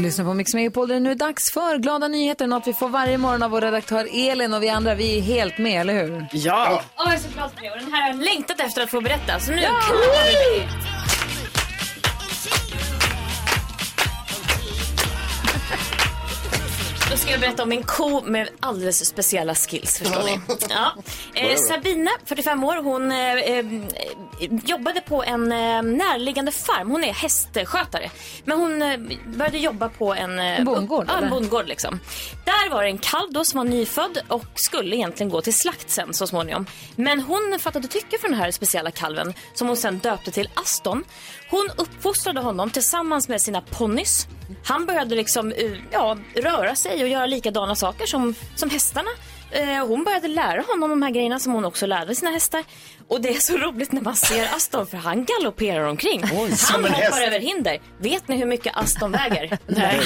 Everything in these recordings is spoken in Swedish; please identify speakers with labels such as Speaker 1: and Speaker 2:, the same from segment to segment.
Speaker 1: Vi lyssnar på Mix Megapol. Det är nu dags för glada nyheter. Något vi får varje morgon av vår redaktör Elin och vi andra. Vi är helt med, eller hur?
Speaker 2: Ja! Åh, jag är så glad för det. Och den här har jag längtat efter att få berätta. Så nu ja! klarar vi ska jag berätta om en ko med alldeles speciella skills, förstår ni. Ja. Eh, Sabina, 45 år, hon eh, eh, jobbade på en eh, närliggande farm. Hon är hästskötare. Men hon eh, började jobba på en... Eh,
Speaker 1: bondgård,
Speaker 2: Ja, en bondgård liksom. Där var det en kalv då som var nyfödd och skulle egentligen gå till slakt sen så småningom. Men hon fattade tycke för den här speciella kalven som hon sen döpte till Aston. Hon uppfostrade honom tillsammans med sina ponnys. Han började liksom eh, ja, röra sig och göra likadana saker som, som hästarna. Eh, Hon började lära honom de här grejerna som hon också lärde sina hästar. Och det är så roligt när man ser Aston för han galopperar omkring. han
Speaker 3: som en
Speaker 2: hoppar
Speaker 3: häst.
Speaker 2: över hinder. Vet ni hur mycket Aston väger? Nej.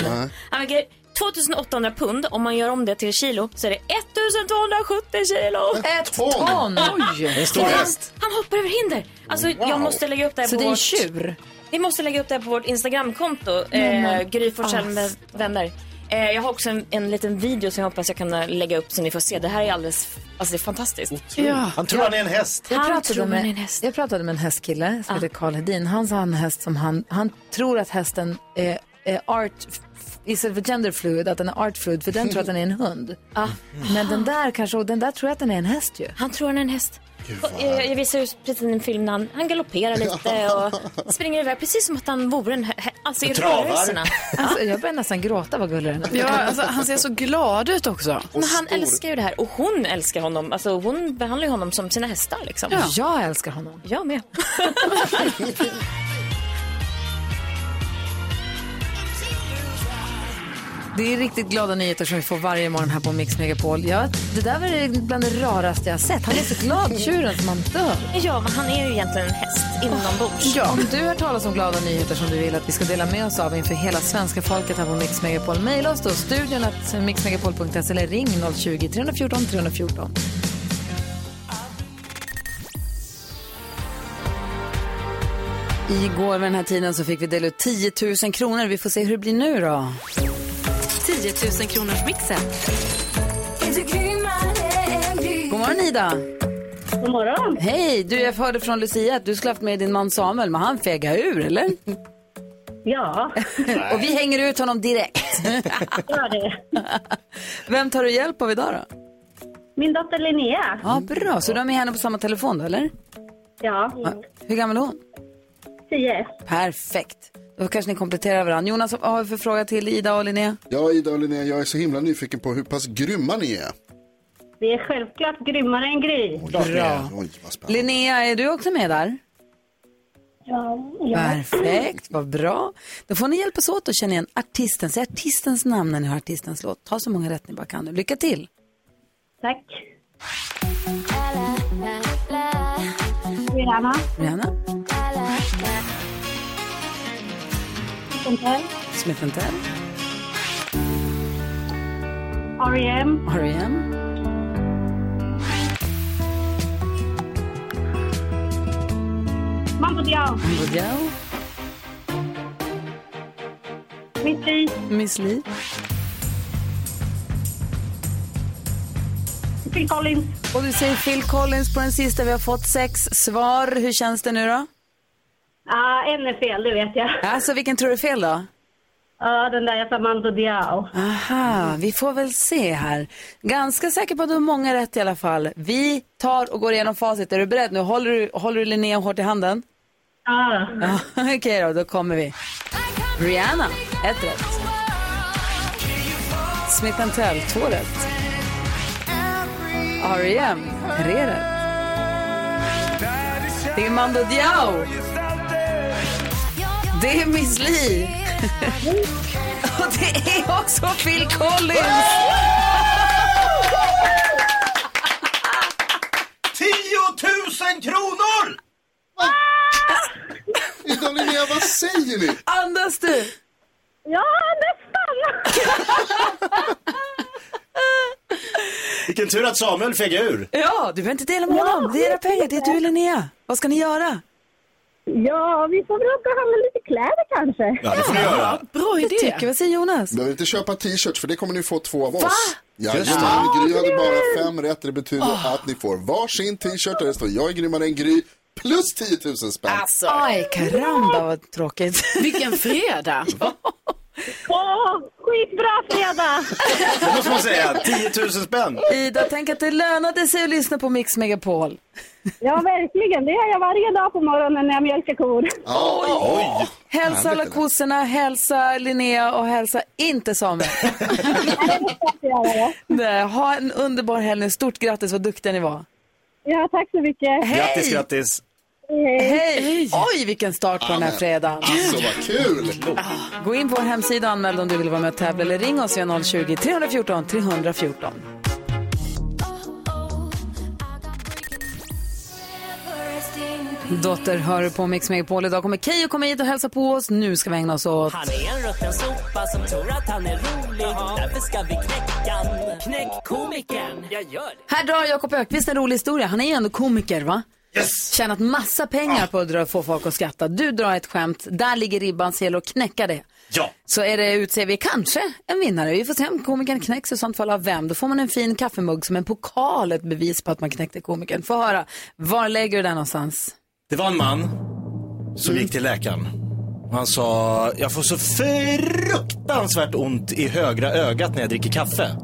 Speaker 2: Han väger 2800 pund. Om man gör om det till kilo så är det 1270 kilo.
Speaker 1: Ett ton! Oj!
Speaker 3: En stor häst.
Speaker 2: Han hoppar över hinder. Alltså, jag måste lägga upp det här
Speaker 1: Så
Speaker 2: på
Speaker 1: det är en tjur?
Speaker 2: Vi måste lägga upp det här på vårt Instagramkonto. Eh, Gry Forssell med vänner. Eh, jag har också en, en liten video som jag hoppas jag kan eh, lägga upp så ni får se. Det här är alldeles alltså det är fantastiskt.
Speaker 1: Ja.
Speaker 3: Han tror han är en häst.
Speaker 1: Jag
Speaker 2: Han
Speaker 1: pratade,
Speaker 2: tror
Speaker 1: med,
Speaker 2: han är en häst.
Speaker 1: jag pratade med en hästkille som heter Karl Hedin. Han sa en häst som han, han tror att hästen är, är art, istället för gender fluid, att den är art fluid, för den tror att den är en hund.
Speaker 2: Ja.
Speaker 1: Men den där kanske, och den där tror jag att den är en häst ju.
Speaker 2: Han tror han är en häst. Eh, jag visar ju precis en film när han, han galopperar lite och springer iväg precis som att han vore en Alltså i rörelserna.
Speaker 1: Alltså, jag börjar nästan gråta vad gullig den.
Speaker 4: Ja, alltså, han ser så glad ut också.
Speaker 2: Men han älskar ju det här och hon älskar honom. Alltså hon behandlar ju honom som sina hästar liksom.
Speaker 1: Jag älskar honom.
Speaker 2: Jag med.
Speaker 1: Det är riktigt glada nyheter som vi får varje morgon här på Mix Megapol. Ja, det där var det bland det raraste jag har sett. Han är så glad, tjuren, som han dör.
Speaker 2: Ja, men han är ju egentligen en häst inombords.
Speaker 1: Ja. Om du har talat om glada nyheter som du vill att vi ska dela med oss av inför hela svenska folket här på Mix Megapol, mejla oss då studion att mixmegapol.se eller ring 020 314 314. Igår vid den här tiden så fick vi dela ut 10 000 kronor. Vi får se hur det blir nu då.
Speaker 5: 10 000 kronors mixen.
Speaker 1: God morgon Ida!
Speaker 6: God morgon.
Speaker 1: Hej! Du, jag hörde från Lucia att du skulle haft med din man Samuel, men han fegade ur, eller?
Speaker 6: Ja,
Speaker 1: Och vi hänger ut honom direkt.
Speaker 6: gör det.
Speaker 1: Vem tar du hjälp av idag då?
Speaker 6: Min dotter Linnea.
Speaker 1: Ja, bra. Så du har med henne på samma telefon då, eller?
Speaker 6: Ja,
Speaker 1: Ja. Hur gammal är hon?
Speaker 6: tio.
Speaker 1: Perfekt. Då kanske ni kompletterar varandra. Jonas, vad har vi för fråga till Ida och Linnea?
Speaker 7: Ja, Ida och Linnea, jag är så himla nyfiken på hur pass grymma ni är.
Speaker 6: Vi är självklart grymmare än Gry.
Speaker 1: Bra.
Speaker 7: Oj, spännande.
Speaker 1: Linnea, är du också med där?
Speaker 6: Ja, ja.
Speaker 1: Perfekt, vad bra. Då får ni hjälpas åt att känna igen artisten. Säg artistens namn när ni hör artistens låt. Ta så många rätt ni bara kan. Lycka till!
Speaker 6: Tack. Rihanna.
Speaker 1: Rihanna,
Speaker 6: Chantel.
Speaker 1: Smith Tell,
Speaker 6: R.E.M.
Speaker 1: R.E.M.
Speaker 6: Mambo Diao.
Speaker 1: Mambo Diao,
Speaker 6: Miss Li.
Speaker 1: Miss Li,
Speaker 6: Phil Collins.
Speaker 1: Och du säger Phil Collins på den sista. Vi har fått sex svar. Hur känns det nu då?
Speaker 6: Ah, en är fel, det vet jag.
Speaker 1: Alltså, vilken tror du är fel då?
Speaker 6: Ja, den där jag sa Mando Diao.
Speaker 1: Aha, vi får väl se här. Ganska säker på att du har många rätt i alla fall. Vi tar och går igenom facit. Är du beredd nu? Håller du, håller du Linnea hårt i handen?
Speaker 6: Ja.
Speaker 1: Ja, Okej då, då kommer vi. Rihanna, ett rätt. Smith Tell, två rätt. R.E.M. tre rätt. Det är Mando Diao. Det är Miss Li. Och det är också Phil Collins.
Speaker 3: 10 000 kronor!
Speaker 7: Ida och Linnea, vad säger ni?
Speaker 1: Andas du?
Speaker 6: Ja, nästan.
Speaker 3: Vilken tur att Samuel fegade ur.
Speaker 4: Ja, du behöver inte dela med honom. Det är era pengar, det är du och Linnea. Vad ska ni göra?
Speaker 6: Ja, vi får väl åka och handla lite kläder kanske.
Speaker 3: Ja, det får ni göra.
Speaker 4: Bra idé.
Speaker 1: Tycker, vad säger Jonas?
Speaker 7: Behöver inte köpa t-shirts för det kommer ni få två av oss.
Speaker 1: Va?
Speaker 7: Jajamän, Gry hade bara fem rätt. Det betyder att ni får varsin t-shirt där det står jag är grymmare än Gry plus 10 000 spänn.
Speaker 4: Alltså,
Speaker 1: Aj, karamba vad tråkigt.
Speaker 4: vilken fredag.
Speaker 6: Åh, skitbra fredag!
Speaker 3: Det måste man säga. 10 000 spänn.
Speaker 1: Ida, tänk att det lönade sig att lyssna på Mix Megapol.
Speaker 6: Ja, verkligen. Det gör jag varje dag på morgonen när jag mjölkar kor.
Speaker 7: Ja,
Speaker 1: Hälsa alla kossorna, hälsa Linnea och hälsa inte Samuel. Nej, ha en underbar helg nu. Stort grattis, vad duktiga ni var.
Speaker 6: Ja, tack så mycket.
Speaker 3: Grattis, grattis.
Speaker 1: Hej! Oj, vilken start på den här fredagen.
Speaker 7: Alltså vad kul!
Speaker 1: Gå in på vår hemsida och anmäl om du vill vara med och tävla eller ring oss via 020-314 314. Dotter hör på Mix Megapol. Idag kommer Keyyo komma hit och hälsa på oss. Nu ska vi ägna oss åt...
Speaker 8: Han är en rutten sopa som tror att han är rolig. Därför ska vi knäcka. Knäck komikern. Jag gör det.
Speaker 1: Här drar Jakob Ökvist en rolig historia. Han är ju ändå komiker, va?
Speaker 3: Yes!
Speaker 1: Tjänat massa pengar på att dra, få folk att skratta. Du drar ett skämt, där ligger ribban, så gäller att knäcka det.
Speaker 3: Ja.
Speaker 1: Så är det, utser vi kanske en vinnare. Vi får se om komikern knäcks i sånt fall av vem. Då får man en fin kaffemugg som en pokal, ett bevis på att man knäckte komikern. Få höra, var lägger du den någonstans?
Speaker 3: Det var en man som gick till läkaren. Han sa, jag får så fruktansvärt ont i högra ögat när jag dricker kaffe.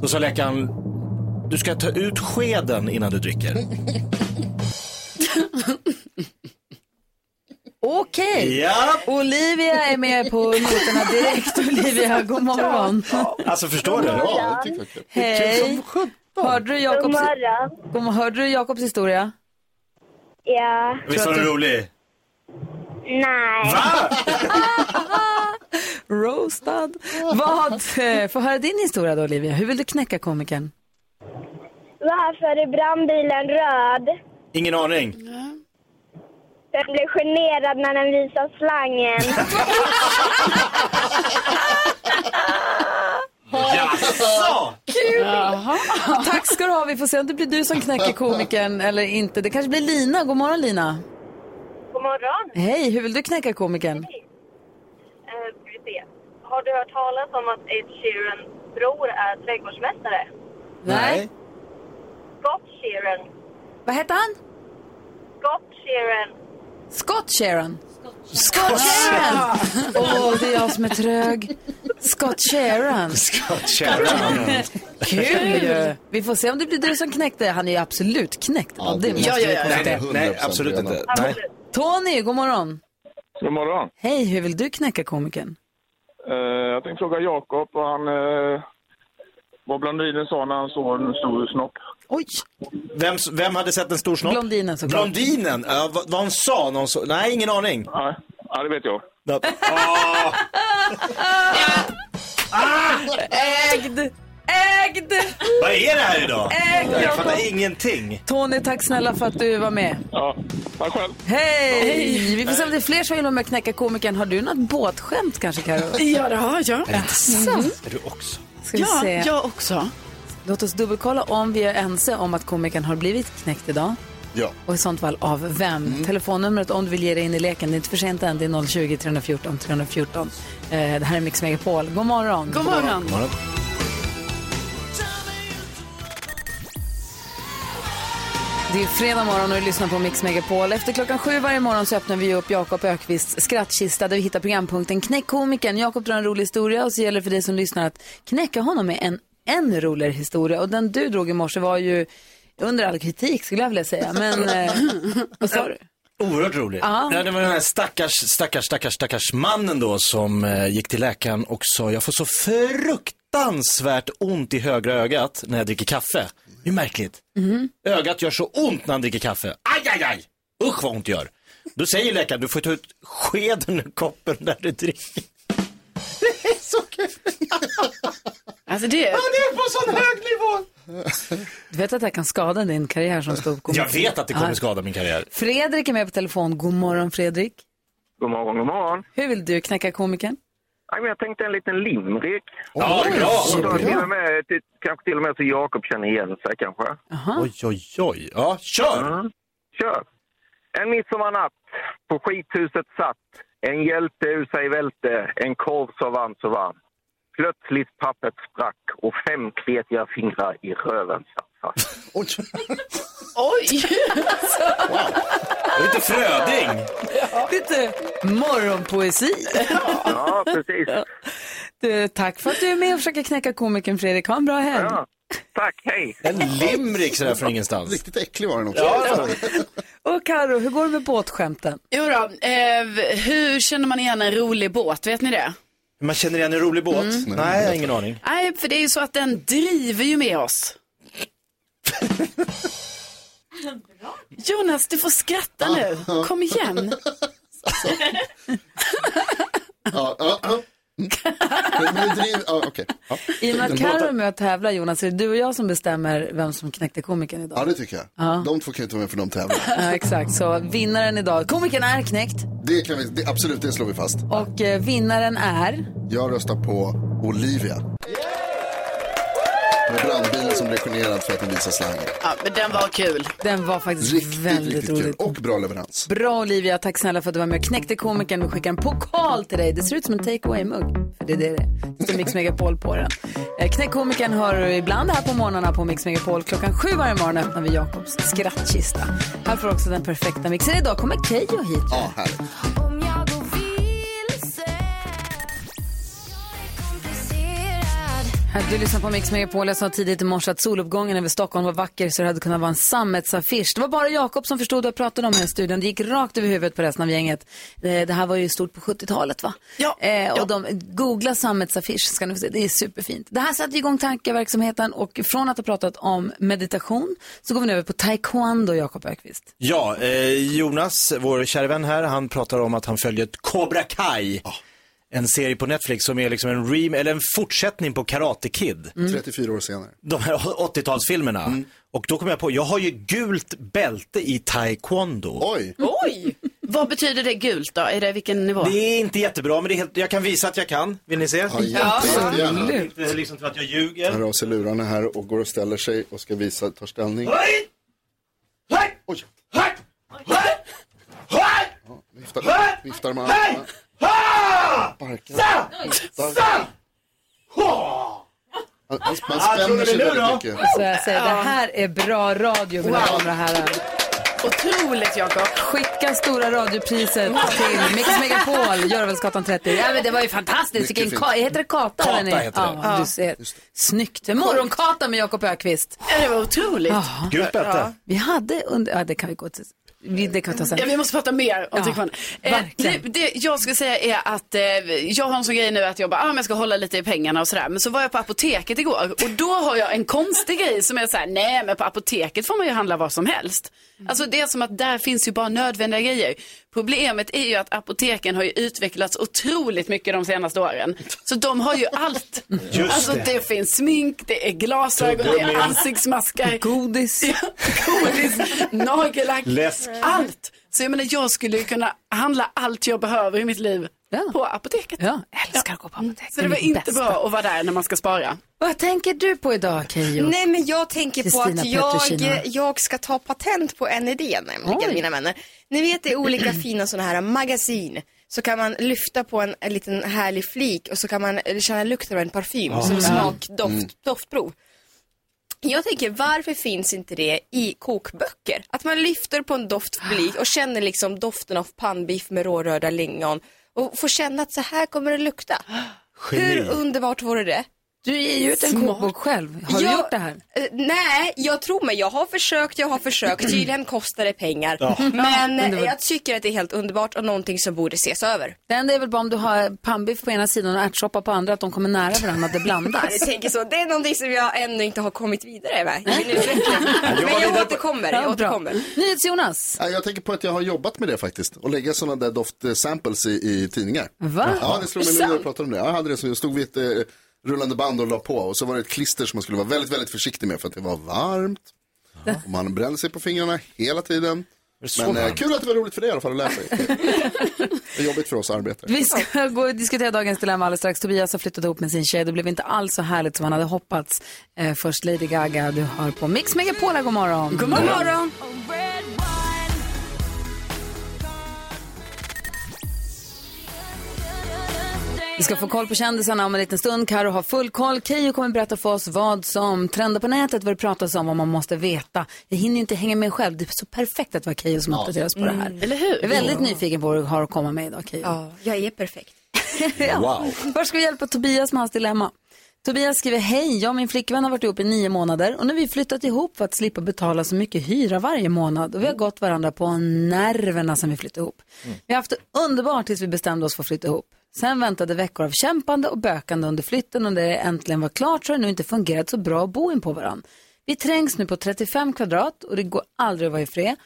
Speaker 3: Då sa läkaren, du ska ta ut skeden innan du dricker.
Speaker 1: Okej,
Speaker 3: Ja.
Speaker 1: Olivia är med på noterna direkt. Olivia, god morgon.
Speaker 3: Alltså förstår du?
Speaker 7: Ja, det tycker jag är kul.
Speaker 1: Hej. Hörde du
Speaker 6: God
Speaker 1: Jakobs,
Speaker 6: morgon.
Speaker 1: God morgon. Hörde du Jakobs historia?
Speaker 6: Ja,
Speaker 3: Visst var den rolig?
Speaker 6: nej.
Speaker 3: Va?
Speaker 1: Roastad. Vad, eh, få höra din historia då Olivia. Hur vill du knäcka komikern?
Speaker 6: Varför är brandbilen röd?
Speaker 3: Ingen aning.
Speaker 6: Den blir generad när den visar slangen.
Speaker 3: Jaså?
Speaker 1: Tack ska du ha. Vi får se om det blir du som knäcker komikern eller inte. Det kanske blir Lina. God morgon Lina.
Speaker 6: God morgon.
Speaker 1: Hej, hur vill du knäcka komikern?
Speaker 6: Eh, ska vi se. Har du hört talas om att Ed Sheerans bror är trädgårdsmästare?
Speaker 3: Nej.
Speaker 6: Scott Sheeran.
Speaker 1: Vad heter han?
Speaker 6: Scott Sheeran.
Speaker 1: Scott Sharon. Scott Sharon! Åh, det är jag som är trög. Scott Sharon.
Speaker 3: Scott Sharon.
Speaker 1: Kul ju. Vi får se om det blir du som knäckte. Han är ju absolut knäckt. Ja, det måste
Speaker 4: Ja, ja, ja.
Speaker 1: konstatera.
Speaker 3: Nej, nej, absolut inte. Nej.
Speaker 1: Tony, god morgon.
Speaker 9: God morgon.
Speaker 1: Hej, hur vill du knäcka komikern?
Speaker 9: Eh, jag tänkte fråga Jakob vad han... Uh, vad blondinen sa när han såg en stor snopp.
Speaker 1: Oj,
Speaker 3: Vem, vem hade sett en stor snopp?
Speaker 1: blondinen såklart.
Speaker 3: Blondinen? Ja, vad, vad hon sa? Någon så... Nej, ingen aning.
Speaker 9: Nej, ja, det vet jag.
Speaker 3: Ja. Ah,
Speaker 1: Ägd! Ägd!
Speaker 3: vad är det här idag?
Speaker 1: Ägd,
Speaker 3: Jag fattar ingenting.
Speaker 1: Tony, tack snälla för att du var med.
Speaker 9: Ja, tack själv.
Speaker 1: Hej! Vi får se om det är fler som vill vara med och knäcka komikern. Har du något båtskämt kanske, Karo?
Speaker 4: Ja, det har jag.
Speaker 1: Så,
Speaker 3: Är du också?
Speaker 1: ska vi
Speaker 4: Ja,
Speaker 1: se.
Speaker 4: jag också.
Speaker 1: Låt oss dubbelkolla om vi är ense om att komikern har blivit knäckt idag.
Speaker 7: Ja.
Speaker 1: Och i sånt fall av vem? Telefonnumret om du vill ge dig in i leken, det är inte för sent än, det är 020 314 314. Eh, det här är Mix Megapol. God morgon.
Speaker 4: God morgon.
Speaker 1: Det är fredag morgon och du lyssnar på Mix Megapol. Efter klockan sju varje morgon så öppnar vi upp Jakob Ökvists skrattkista där vi hittar programpunkten Knäck komikern. Jakob drar en rolig historia och så gäller det för dig som lyssnar att knäcka honom med en ännu roligare historia. Och den du drog i morse var ju under all kritik skulle jag vilja säga. Men, eh, vad sa du?
Speaker 3: Oerhört rolig.
Speaker 1: Ja.
Speaker 3: Ja, det var den här stackars, stackars, stackars, stackars mannen då som eh, gick till läkaren och sa jag får så fruktansvärt ont i högra ögat när jag dricker kaffe. Det är märkligt. Ögat gör så ont när han dricker kaffe. Aj, aj, aj! Usch vad ont det gör. Då säger läkaren, du får ta ut skeden ur koppen där du dricker. Det är så kul!
Speaker 10: Alltså det...
Speaker 3: Han är på sån hög nivå!
Speaker 1: Du vet att det här kan skada din karriär som ståuppkomiker?
Speaker 3: Jag vet att det kommer skada min karriär.
Speaker 1: Fredrik är med på telefon. God morgon Fredrik.
Speaker 11: God morgon, god morgon.
Speaker 1: Hur vill du knäcka komikern?
Speaker 11: Men jag tänkte en liten limrik.
Speaker 3: Ja, bra!
Speaker 11: Till och med, till, kanske till och med så Jakob känner igen sig kanske.
Speaker 3: Oj, oj, oj. Ja, kör!
Speaker 11: Mm. Kör! En midsommarnatt på skithuset satt en hjälte ur sig välte, en korv så varm så varm. Plötsligt pappret sprack och fem kletiga fingrar i röven satt fast.
Speaker 7: Oj!
Speaker 10: Oj!
Speaker 3: Lite Fröding.
Speaker 1: Lite morgonpoesi.
Speaker 11: Ja, precis.
Speaker 1: Du, tack för att du är med och försöker knäcka komikern Fredrik. Ha en bra helg.
Speaker 11: Ja, tack, hej!
Speaker 3: En limrik sådär från ingenstans.
Speaker 7: Riktigt äcklig var den också.
Speaker 3: Ja,
Speaker 1: Och Karo, hur går det med båtskämten?
Speaker 10: Jo då, eh, hur känner man igen en rolig båt? Vet ni det?
Speaker 3: Man känner igen en rolig båt? Nej, jag har ingen aning.
Speaker 10: Nej, för det är ju så att den driver ju med oss. Jonas, du får skratta nu. Kom igen.
Speaker 7: Ja, ja, ja. Men.
Speaker 1: I och med att Karo är med och tävlar Jonas, är det du och jag som bestämmer vem som knäckte komikern idag?
Speaker 7: Ja, det tycker jag.
Speaker 1: Ja.
Speaker 7: De två kan ju inte vara med för de tävlar.
Speaker 1: Ja, exakt. Så vinnaren idag, komikern är knäckt
Speaker 7: Det kan vi, det, absolut, det slår vi fast.
Speaker 1: och eh, vinnaren är...
Speaker 7: Jag röstar på Olivia. Med brandbilen som blev generad för att den visar slangen.
Speaker 10: Ja, men den var kul.
Speaker 1: Den var faktiskt
Speaker 7: Riktigt,
Speaker 1: väldigt
Speaker 7: riktigt
Speaker 1: rolig.
Speaker 7: kul. Och bra leverans.
Speaker 1: Bra Olivia, tack snälla för att du var med och knäckte komikern. Vi skickar en pokal till dig. Det ser ut som en take away-mugg. För det är det det är. Det står Mix Megapol på den. Eh, Knäck komikern hör du ibland här på morgnarna på Mix Megapol. Klockan sju varje morgon öppnar vi Jakobs skrattkista. Här får också den perfekta mixen. Idag kommer Keyyo hit.
Speaker 7: Ja, härligt.
Speaker 1: Du lyssnar på Mix Megapol. Jag sa tidigt i morse att soluppgången över Stockholm var vacker så det hade kunnat vara en sammetsaffisch. Det var bara Jakob som förstod vad jag pratade om här i studion. Det gick rakt över huvudet på resten av gänget. Eh, Det här var ju stort på 70-talet va?
Speaker 10: Ja.
Speaker 1: Eh, och de, googla sammetsaffisch ska ni få se. Det är superfint. Det här satte igång tankeverksamheten och från att ha pratat om meditation så går vi nu över på taekwondo, Jakob Ökvist.
Speaker 3: Ja, eh, Jonas, vår kära vän här, han pratar om att han följer ett Cobra Kai. En serie på Netflix som är liksom en rem eller en fortsättning på Karate Kid.
Speaker 7: 34 år senare.
Speaker 3: De här 80-talsfilmerna. Och då kom jag på, jag har ju gult bälte i taekwondo.
Speaker 7: Oj!
Speaker 10: Oj! Vad betyder det gult då? Är det vilken nivå?
Speaker 3: Det är inte jättebra, men det är helt, jag kan visa att jag kan. Vill ni se?
Speaker 7: Ja, jätte- jättegärna.
Speaker 3: Det är liksom till att jag ljuger.
Speaker 7: Han har av sig lurarna här och går och ställer sig och ska visa, tar ställning.
Speaker 3: Hej! Hej!
Speaker 7: Oj!
Speaker 3: Hej! Hej! Hej!
Speaker 7: Ja, viftar, viftar med armarna. Sparkar. Sparkar. Man, man, man
Speaker 3: Ah, tror
Speaker 7: spänner sig väldigt mycket.
Speaker 1: Så jag säger, det här är bra radio mina
Speaker 10: Wow.
Speaker 1: damer och herrar.
Speaker 10: Otroligt Jakob.
Speaker 1: Skicka stora radiopriset till Mix Megapol, Görvelsgatan 30. Ja, men det var ju fantastiskt. Vilken ka- heter det kata?
Speaker 3: Kata
Speaker 1: eller?
Speaker 3: heter det.
Speaker 1: Ja, du ser. Snyggt. Morgonkata med Jakob Ökvist.
Speaker 10: Ja, det var otroligt.
Speaker 3: Gult bälte.
Speaker 1: Vi hade under... Ja, det kan vi gå till. Vi- Det kan ta sen.
Speaker 10: Ja, vi måste prata mer om
Speaker 1: Ja,
Speaker 10: taekwondo. Eh, det, det jag ska säga är att eh, jag har en sån grej nu att jag bara, ah, men jag ska hålla lite i pengarna och sådär. Men så var jag på apoteket igår och då har jag en konstig grej som är så här, nej men på apoteket får man ju handla vad som helst. Alltså det är som att där finns ju bara nödvändiga grejer. Problemet är ju att apoteken har ju utvecklats otroligt mycket de senaste åren. Så de har ju allt.
Speaker 3: Just
Speaker 10: alltså
Speaker 3: det.
Speaker 10: det. finns smink, det är glasögon, det är ansiktsmasker.
Speaker 1: Godis.
Speaker 10: Godis, nagellack,
Speaker 3: Läsk.
Speaker 10: allt. Så jag menar, jag skulle ju kunna handla allt jag behöver i mitt liv
Speaker 1: Ja.
Speaker 10: på apoteket.
Speaker 1: Ja, älskar att gå på apoteket.
Speaker 10: Så det var inte
Speaker 1: bästa.
Speaker 10: bra att vara där när man ska spara.
Speaker 1: Vad tänker du på idag, Keyyo?
Speaker 12: Nej men jag tänker på
Speaker 1: Kristina
Speaker 12: att jag, jag ska ta patent på en idé nämligen
Speaker 1: Oj.
Speaker 12: mina vänner. Ni vet det är olika fina sådana här magasin. Så kan man lyfta på en, en liten härlig flik och så kan man känna lukten av en parfym som smak, doft, doftprov. Jag tänker varför finns inte det i kokböcker? Att man lyfter på en doftflik och känner liksom doften av pannbiff med rårörda lingon och får känna att så här kommer det lukta. Hur
Speaker 3: Geni.
Speaker 12: underbart vore det?
Speaker 1: Du ger ju ut en
Speaker 12: Smart.
Speaker 1: kokbok själv. Har du
Speaker 12: Jag-
Speaker 1: gjort det här?
Speaker 12: Eh, nej, jag tror mig. Jag har försökt, jag har försökt. Tydligen kostar det pengar.
Speaker 1: Ja.
Speaker 12: Men
Speaker 1: Ja,
Speaker 12: eh,
Speaker 1: det var-
Speaker 12: jag tycker att det är helt underbart och någonting som borde ses över.
Speaker 1: Det enda är väl bara om du har pannbiff på ena sidan och ärtsoppa på andra, att de kommer nära varandra, att det blandas.
Speaker 12: Jag tänker så. Det är någonting som jag ännu inte har kommit vidare med i min utveckling. Men jag återkommer. Jag återkommer.
Speaker 1: NyhetsJonas.
Speaker 7: Ja, Jag tänker på att jag har jobbat med det faktiskt. Och lägga sådana där doftsamples i, i tidningar.
Speaker 1: Va?
Speaker 7: Ja, det slog mig när jag pratade om det. Ja, Jag hade det som jag stod vid ett eh, rullande band och la på. Och så var det ett klister som man skulle vara väldigt, väldigt försiktig med för att det var varmt. Och man brände sig på fingrarna hela tiden. Men eh,
Speaker 3: varmt?
Speaker 7: kul att det var roligt för dig i alla fall att lära sig. det är jobbigt för oss arbetare.
Speaker 1: Vi ska gå och diskutera dagens dilemma alldeles strax. Tobias har flyttat ihop med sin tjej. Det blev inte alls så härligt som han hade hoppats. Eh, först Lady Gaga, du hör på Mix Megapol. här. God morgon.
Speaker 12: God morgon.
Speaker 1: Vi ska få koll på kändisarna om en liten stund. Karo har full koll. Keyyo kommer berätta för oss vad som trendar på nätet, vad det pratas om, vad man måste veta. Jag hinner ju inte hänga med själv. Det är så perfekt att det var Keyyo som uppdaterar oss på det här.
Speaker 12: Mm, eller hur?
Speaker 1: Jag är väldigt
Speaker 12: Ja.
Speaker 1: nyfiken på vad du har att komma med idag, Keyyo.
Speaker 12: Ja, jag är perfekt.
Speaker 1: ja. Först ska vi hjälpa Tobias med hans dilemma. Tobias skriver, hej, jag och min flickvän har varit ihop i nio månader och nu har vi flyttat ihop för att slippa betala så mycket hyra varje månad och vi har gått varandra på nerverna sen vi flyttade ihop. Vi har haft det underbart tills vi bestämde oss för att flytta ihop. Sen väntade veckor av kämpande och bökande under flytten och när det äntligen var klart så har det nu inte fungerat så bra att bo in på varandra. Vi trängs nu på 35 kvadrat och det går aldrig att vara i fred.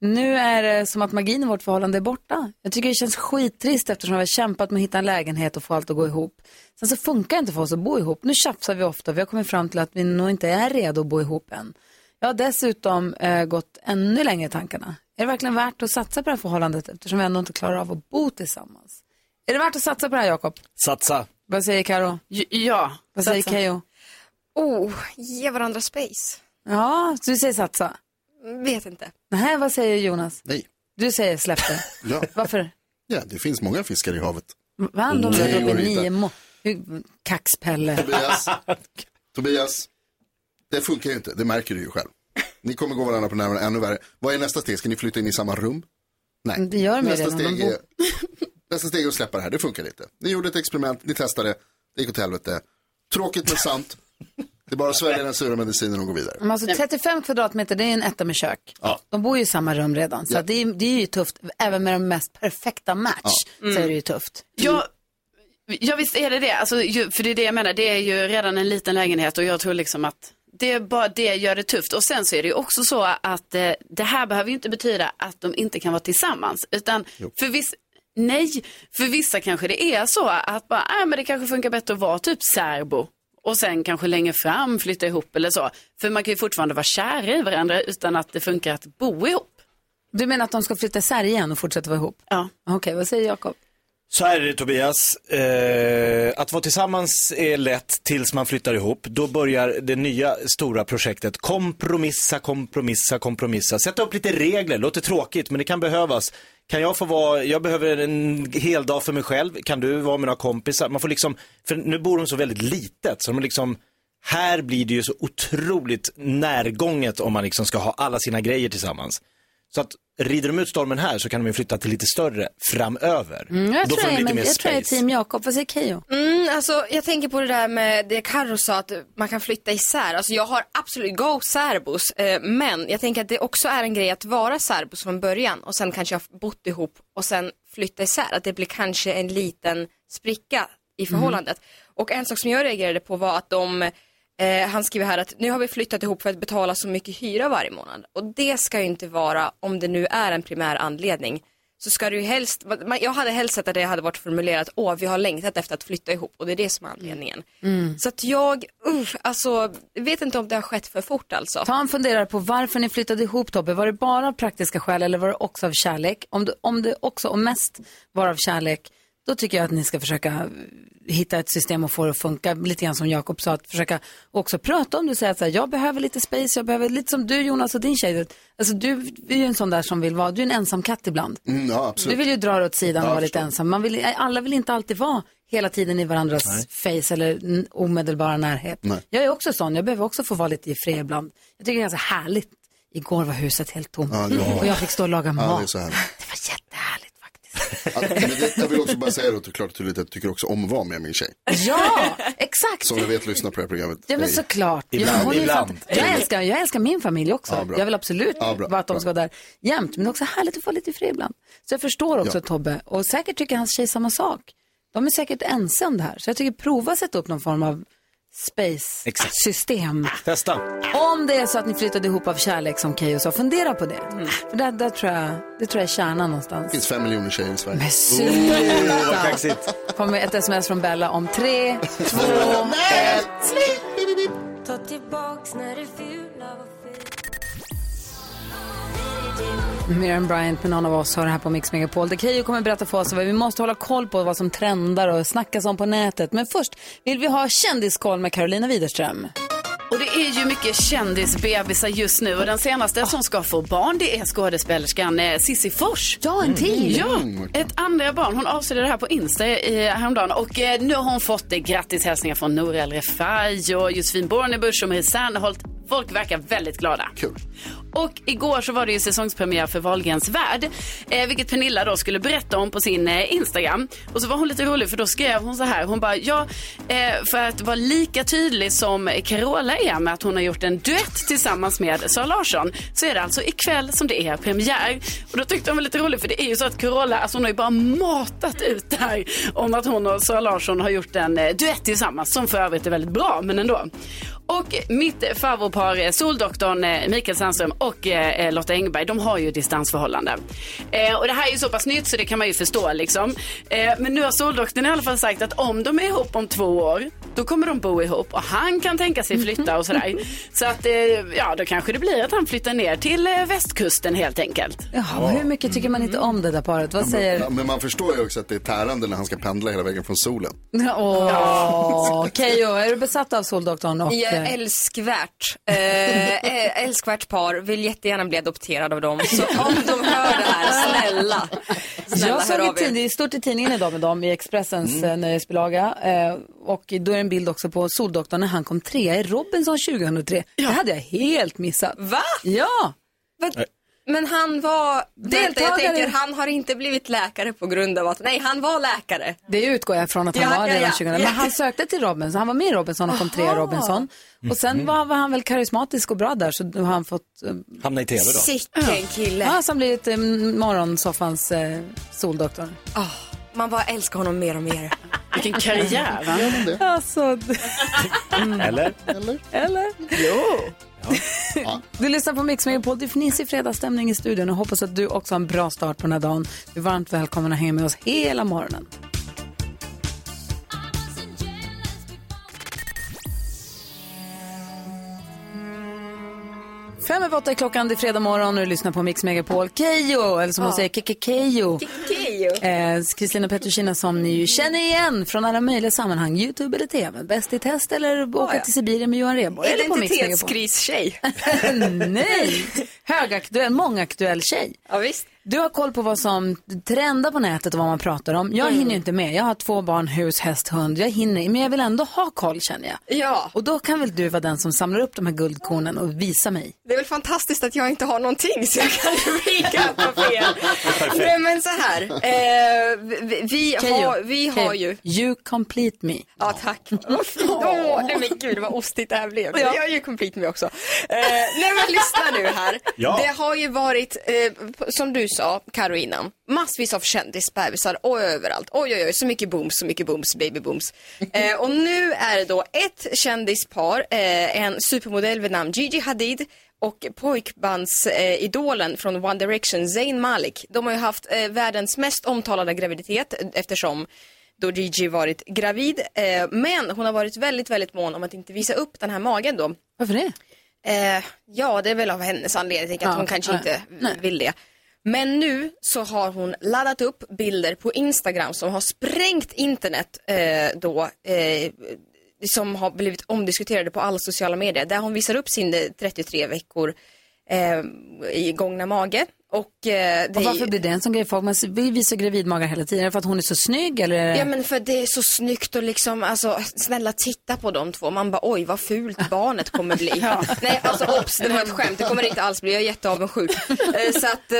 Speaker 1: Nu är det som att magin i vårt förhållande är borta. Jag tycker det känns skittrist eftersom vi har kämpat med att hitta en lägenhet och få allt att gå ihop. Sen så funkar det inte för oss att bo ihop. Nu tjafsar vi ofta. Vi har kommit fram till att vi nog inte är redo att bo ihop än. Jag har dessutom eh, gått ännu längre i tankarna. Är det verkligen värt att satsa på det här förhållandet eftersom vi ändå inte klarar av att bo tillsammans? Är det värt att satsa på det här, Jakob?
Speaker 3: Satsa.
Speaker 1: Vad säger Karo?
Speaker 10: Ja.
Speaker 1: Vad säger
Speaker 12: satsa.
Speaker 1: Keyyo?
Speaker 12: Oh, ge varandra space.
Speaker 1: Ja, så du säger satsa?
Speaker 12: Vet inte.
Speaker 1: Nej, vad säger Jonas?
Speaker 7: Nej.
Speaker 1: Du säger släpp det.
Speaker 7: Ja.
Speaker 1: Varför?
Speaker 7: ja, det finns många fiskar i havet.
Speaker 1: Va? De
Speaker 7: Nej,
Speaker 1: är uppe nio må... Kaxpelle.
Speaker 7: Tobias, Tobias, det funkar ju inte, det märker du ju själv. Ni kommer gå varandra på nerverna ännu värre. Vad är nästa steg? Ska ni flytta in i samma rum? Nej.
Speaker 1: Det gör de ju
Speaker 7: nästa,
Speaker 1: redan,
Speaker 7: steg är, nästa steg är att släppa det här, det funkar inte. Ni gjorde ett experiment, ni testade, det gick åt helvete. Tråkigt men sant. Det är bara att svälja den sura medicinen och gå vidare.
Speaker 1: Men alltså 35 kvadratmeter, det är en etta med kök.
Speaker 7: Ja.
Speaker 1: De bor ju i samma rum redan. Så
Speaker 7: Ja.
Speaker 1: det, är, det är ju tufft. Även med den mest perfekta match
Speaker 10: Ja.
Speaker 1: så är det ju tufft.
Speaker 10: Ja, ja visst är det det. Alltså, ju, för det är det jag menar, det är ju redan en liten lägenhet och jag tror liksom att det är bara det gör det tufft. Och sen så är det ju också så att eh, det här behöver ju inte betyda att de inte kan vara tillsammans. Utan för vissa, nej, för vissa kanske det är så att bara, äh, men det kanske funkar bättre att vara typ särbo. Och sen kanske längre fram flytta ihop eller så. För man kan ju fortfarande vara kära i varandra utan att det funkar att bo ihop.
Speaker 1: Du menar att de ska flytta isär igen och fortsätta vara ihop?
Speaker 10: Ja.
Speaker 1: Okej, vad säger Jakob?
Speaker 3: Så här är det Tobias, eh, att vara tillsammans är lätt tills man flyttar ihop. Då börjar det nya stora projektet kompromissa, kompromissa, kompromissa. Sätta upp lite regler, låter tråkigt men det kan behövas. Kan jag få vara, jag behöver en hel dag för mig själv, kan du vara med några kompisar? Man får liksom, för nu bor de så väldigt litet så de liksom, här blir det ju så otroligt närgånget om man liksom ska ha alla sina grejer tillsammans. Så att rider de ut stormen här så kan de ju flytta till lite större framöver.
Speaker 1: Mm, jag
Speaker 3: Då
Speaker 1: tror
Speaker 3: får de
Speaker 1: jag,
Speaker 3: lite
Speaker 1: men,
Speaker 3: mer
Speaker 1: jag, tror jag är
Speaker 3: space.
Speaker 1: team Jakob. Vad säger Keyyo?
Speaker 12: Mm, alltså, jag tänker på det där med det Carro sa att man kan flytta isär. Alltså, jag har absolut go särbos, eh, men jag tänker att det också är en grej att vara särbos från början och sen kanske ha bott ihop och sen flytta isär. Att det blir kanske en liten spricka i förhållandet. Och en sak som jag reagerade på var att de Eh, han skriver här att nu har vi flyttat ihop för att betala så mycket hyra varje månad. Och det ska ju inte vara, om det nu är en primär anledning, så ska det ju helst, man- jag hade helst sett att det hade varit formulerat, åh vi har längtat efter att flytta ihop och det är det som är anledningen.
Speaker 1: Mm.
Speaker 12: Så att jag, uff, alltså, vet inte om det har skett för fort alltså.
Speaker 1: Ta en funderare på varför ni flyttade ihop Tobbe. Var det bara av praktiska skäl eller var det också av kärlek? Om det, om det också och mest var av kärlek, då tycker jag att ni ska försöka hitta ett system och få det att funka. Lite grann som Jakob sa, att försöka också prata om det säga att här, jag behöver lite space, jag behöver lite som du Jonas och din tjej. Alltså du är ju en sån där som vill vara, du är en ensam katt ibland.
Speaker 7: Mm, ja.
Speaker 1: Du vill ju dra dig åt sidan
Speaker 7: Ja,
Speaker 1: och vara lite ensam. Man vill, alla vill inte alltid vara hela tiden i varandras
Speaker 7: Nej.
Speaker 1: face eller omedelbara närhet.
Speaker 7: Nej.
Speaker 1: Jag är också sån, jag behöver också få vara lite i fred ibland. Jag tycker det är ganska härligt. Igår var huset helt tomt
Speaker 7: Ja,
Speaker 1: och jag fick stå och laga mat.
Speaker 7: det.
Speaker 1: Det var jättehärligt
Speaker 7: men det, jag vill också bara säga då, klart och tydligt att jag tycker också om att vara med min tjej.
Speaker 1: Ja, exakt.
Speaker 7: Som jag vet lyssnar på det här programmet.
Speaker 1: Ja men såklart.
Speaker 7: Ibland,
Speaker 1: ja, hon är ju
Speaker 7: ibland.
Speaker 1: Jag älskar, jag älskar min familj också.
Speaker 7: Ja, bra.
Speaker 1: jag vill absolut
Speaker 7: Ja, bra,
Speaker 1: att de ska vara där jämt. Men det är också härligt att få lite fri ibland. Så jag förstår också
Speaker 7: Ja.
Speaker 1: Tobbe. Och säkert tycker hans tjej samma sak. De är säkert ense om det här. Så jag tycker prova att sätta upp någon form av space-system.
Speaker 3: Testa.
Speaker 1: Om det är så att ni flyttade ihop av kärlek som Keyyo sa, fundera på det. För där, där tror jag, det tror jag är kärnan någonstans.
Speaker 7: Det finns fem miljoner tjejer i Sverige.
Speaker 1: Men
Speaker 7: Oh,
Speaker 1: sluta!
Speaker 7: kaxigt.
Speaker 1: kommer ett sms från Bella om tre, två, ett.
Speaker 8: Ta tillbaks när det fula
Speaker 1: Miriam Bryant med någon av oss har det här på Mix Megapol. Det Keyyo kommer berätta för oss vad vi måste hålla koll på vad som trendar och snackas om på nätet. Men först vill vi ha kändiskoll med Carolina Widerström.
Speaker 10: Och det är ju mycket kändisbebisar just nu och den senaste som ska få barn det är skådespelerskan eh, Sissi Fors.
Speaker 1: Ja, en till.
Speaker 10: Ja, ett andra barn. Hon avslöjade det här på Insta i, häromdagen och eh, nu har hon fått eh, grattishälsningar från Nour El Refai och Josefin Bornebusch och Marie Serneholt. Folk verkar väldigt glada.
Speaker 7: Kul.
Speaker 10: Och igår så var det ju säsongspremiär för Wahlgrens värld, eh, vilket Pernilla då skulle berätta om på sin eh, Instagram. Och så var hon lite rolig för då skrev hon så här, hon bara, ja, eh, för att vara lika tydlig som Carola är med att hon har gjort en duett tillsammans med Sara Larsson, så är det alltså ikväll som det är premiär. Och då tyckte hon var lite rolig för det är ju så att Carola, alltså hon har ju bara matat ut det här om att hon och Sara Larsson har gjort en eh, duett tillsammans, som för övrigt är väldigt bra, men ändå. Och mitt favoritpar, eh, Soldoktorn eh, Mikael Sandström och Eh, eh, Lotta Engberg, de har ju distansförhållande. Eh, och det här är ju så pass nytt så det kan man ju förstå liksom. Eh, men nu har Soldoktorn i alla fall sagt att om de är ihop om två år, då kommer de bo ihop och han kan tänka sig flytta och sådär. Så att, eh, ja då kanske det blir att han flyttar ner till eh, västkusten helt enkelt.
Speaker 1: Jaha, hur mycket tycker man inte om det där paret? Vad säger...
Speaker 7: Ja, men man förstår ju också att det är tärande när han ska pendla hela vägen från solen.
Speaker 1: Åh, Keyyo, är du besatt av Soldoktorn? Och,
Speaker 12: Ja,
Speaker 1: eh,
Speaker 12: älskvärt. Eh, älskvärt par, vill jättegärna bli adopterad av dem. Så om de hör det här, snälla. Snälla,
Speaker 1: jag såg är stort i tidningen idag med dem i Expressens
Speaker 12: Mm.
Speaker 1: nöjesbilaga. Och då är det en bild också på Soldoktorn när han kom trea i Robinson 2003. Det hade jag helt missat.
Speaker 12: Va?
Speaker 1: Ja.
Speaker 12: Men han var, vänta, jag
Speaker 1: Deltagare.
Speaker 12: tänker, han har inte blivit läkare på grund av att, nej han var läkare.
Speaker 1: Det utgår jag från att han
Speaker 12: Ja,
Speaker 1: var
Speaker 12: ja,
Speaker 1: redan
Speaker 12: ja.
Speaker 1: 2000. Men
Speaker 12: Ja.
Speaker 1: han sökte till Robinson, han var med i Robinson och kom trea i. Robinson. Och sen
Speaker 3: Mhm.
Speaker 1: var, var han väl karismatisk och bra där så då har han fått... eh,
Speaker 3: Hamna i tv då.
Speaker 12: Sicken kille.
Speaker 1: Ja, han blivit eh, morgonsoffans eh, Soldoktorn.
Speaker 12: Ah, man bara älskar honom mer och mer.
Speaker 10: Vilken karriär va?
Speaker 1: Alltså,
Speaker 3: Eller?
Speaker 7: Eller?
Speaker 1: Eller?
Speaker 10: Jo.
Speaker 1: Du lyssnar på Mix Megapol. Det är fnissig fredagsstämning i studion och hoppas att du också har en bra start på den här dagen. Du är varmt välkommen att hänga med oss hela morgonen. Fem över åtta är klockan, det är fredag morgon och du lyssnar på Mix Megapol. Keyyo, eller som hon säger, Keke Keyyo.
Speaker 12: Keyyo.
Speaker 1: Eh, Kristina Petrushina som ni ju känner igen från alla möjliga sammanhang. Youtube eller TV. Bäst i test eller åka till Sibirien med Johan Rheborg. Eller på Mix Megapol.
Speaker 12: Identitetskris-tjej.
Speaker 1: Nej, högaktuell, mångaktuell tjej.
Speaker 12: Ja, visst.
Speaker 1: Du har koll på vad som trendar på nätet och vad man pratar om. Jag
Speaker 12: Mm.
Speaker 1: hinner ju inte med. Jag har två barn, hus, häst, hund. Jag hinner, men jag vill ändå ha koll känner jag.
Speaker 12: Ja,
Speaker 1: Och då kan väl du vara den som samlar upp de här guldkornen och visa mig.
Speaker 12: det är väl fantastiskt att jag inte har någonting så jag kan vika på fel. Nej men så här, eh, vi, vi, har, vi har ju
Speaker 1: You complete me.
Speaker 12: Ja, tack. Åh, nej men gud vad ostigt det här blev.
Speaker 1: Ja.
Speaker 12: Jag är ju complete med också. Eh, nej men lyssna nu här.
Speaker 3: Ja.
Speaker 12: Det har ju varit, eh, som du sa, Karo innan, massvis av kändisbebisar och överallt. Oj, oj, oj, så mycket booms, så mycket booms, baby booms. Eh, och nu är det då ett kändispar, eh, en supermodell vid namn Gigi Hadid och pojkbandsidolen från One Direction, Zayn Malik. De har ju haft eh, världens mest omtalade graviditet eh, eftersom då Gigi varit gravid. Eh, men hon har varit väldigt, väldigt mån om att inte visa upp den här magen då.
Speaker 1: Varför det?
Speaker 12: Eh, ja, det är väl av hennes anledning. Jag tänker att
Speaker 1: Ja,
Speaker 12: hon kanske
Speaker 1: ja,
Speaker 12: inte
Speaker 1: nej.
Speaker 12: vill det. Men nu så har hon laddat upp bilder på Instagram som har sprängt internet eh, då. Eh, som har blivit omdiskuterade på alla sociala medier. Där hon visar upp sin eh, 33 veckor eh, i gångna mage. Och, eh, det
Speaker 1: Och varför blir det en sån grej? Folk man vill visa gravidmagar hela tiden. Är det för att hon är så snygg eller?
Speaker 12: Ja men för det är så snyggt och liksom, alltså snälla titta på de två. Man bara oj vad fult barnet kommer bli. Nej alltså obs, det var ett skämt. Det kommer det inte alls bli. Jag är jätteavundsjuk. Eh, så att eh,